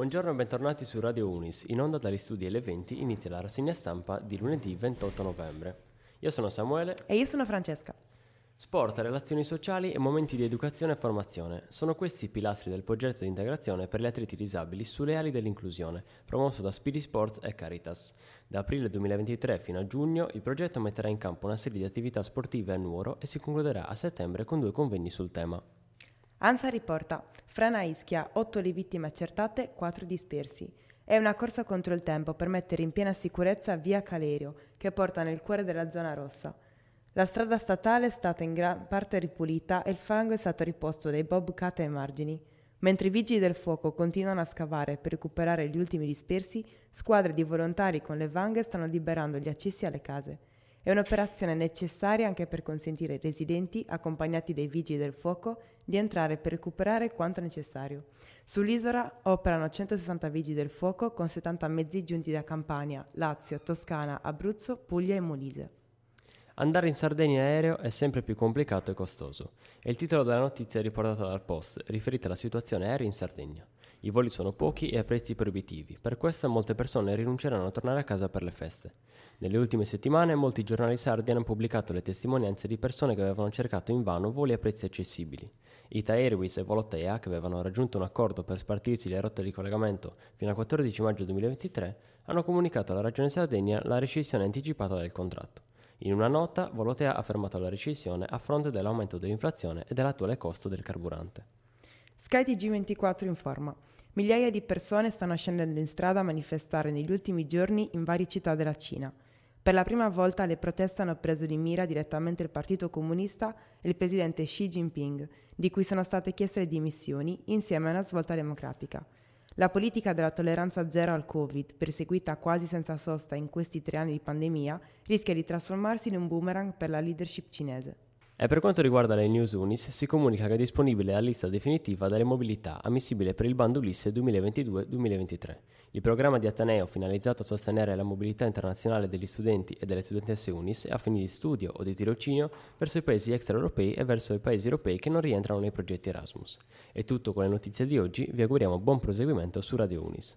Buongiorno e bentornati su Radio Unis. In onda dagli studi L20 inizia la rassegna stampa di lunedì 28 novembre. Io sono Samuele. E io sono Francesca. Sport, relazioni sociali e momenti di educazione e formazione sono questi i pilastri del progetto di integrazione per gli atleti disabili sulle ali dell'inclusione, promosso da Speedy Sports e Caritas. Da aprile 2023 fino a giugno il progetto metterà in campo una serie di attività sportive a Nuoro e si concluderà a settembre con due convegni sul tema. ANSA riporta frana Ischia, 8 le vittime accertate, 4 dispersi. È una corsa contro il tempo per mettere in piena sicurezza via Calerio, che porta nel cuore della zona rossa. La strada statale è stata in gran parte ripulita e il fango è stato riposto dai bobcat ai margini. Mentre i vigili del fuoco continuano a scavare per recuperare gli ultimi dispersi, squadre di volontari con le vanghe stanno liberando gli accessi alle case. È un'operazione necessaria anche per consentire ai residenti, accompagnati dai vigili del fuoco, di entrare per recuperare quanto necessario. Sull'isola operano 160 vigili del fuoco con 70 mezzi giunti da Campania, Lazio, Toscana, Abruzzo, Puglia e Molise. Andare in Sardegna in aereo è sempre più complicato e costoso. È il titolo della notizia riportata dal Post, riferita alla situazione aerea in Sardegna. I voli sono pochi e a prezzi proibitivi, per questo molte persone rinunceranno a tornare a casa per le feste. Nelle ultime settimane molti giornali sardi hanno pubblicato le testimonianze di persone che avevano cercato invano voli a prezzi accessibili. Ita Airways e Volotea, che avevano raggiunto un accordo per spartirsi le rotte di collegamento fino al 14 maggio 2023, hanno comunicato alla Regione Sardegna la rescissione anticipata del contratto. In una nota, Volotea ha fermato la rescissione a fronte dell'aumento dell'inflazione e dell'attuale costo del carburante. Skytg 24 informa. Migliaia di persone stanno scendendo in strada a manifestare negli ultimi giorni in varie città della Cina. Per la prima volta le proteste hanno preso di mira direttamente il Partito Comunista e il presidente Xi Jinping, di cui sono state chieste le dimissioni insieme a una svolta democratica. La politica della tolleranza zero al Covid, perseguita quasi senza sosta in questi tre anni di pandemia, rischia di trasformarsi in un boomerang per la leadership cinese. E per quanto riguarda le News Unis, si comunica che è disponibile la lista definitiva delle mobilità ammissibile per il bando Ulisse 2022-2023. Il programma di Ateneo finalizzato a sostenere la mobilità internazionale degli studenti e delle studentesse Unis a fini di studio o di tirocinio verso i paesi extraeuropei e verso i paesi europei che non rientrano nei progetti Erasmus. È tutto con le notizie di oggi, vi auguriamo buon proseguimento su Radio Unis.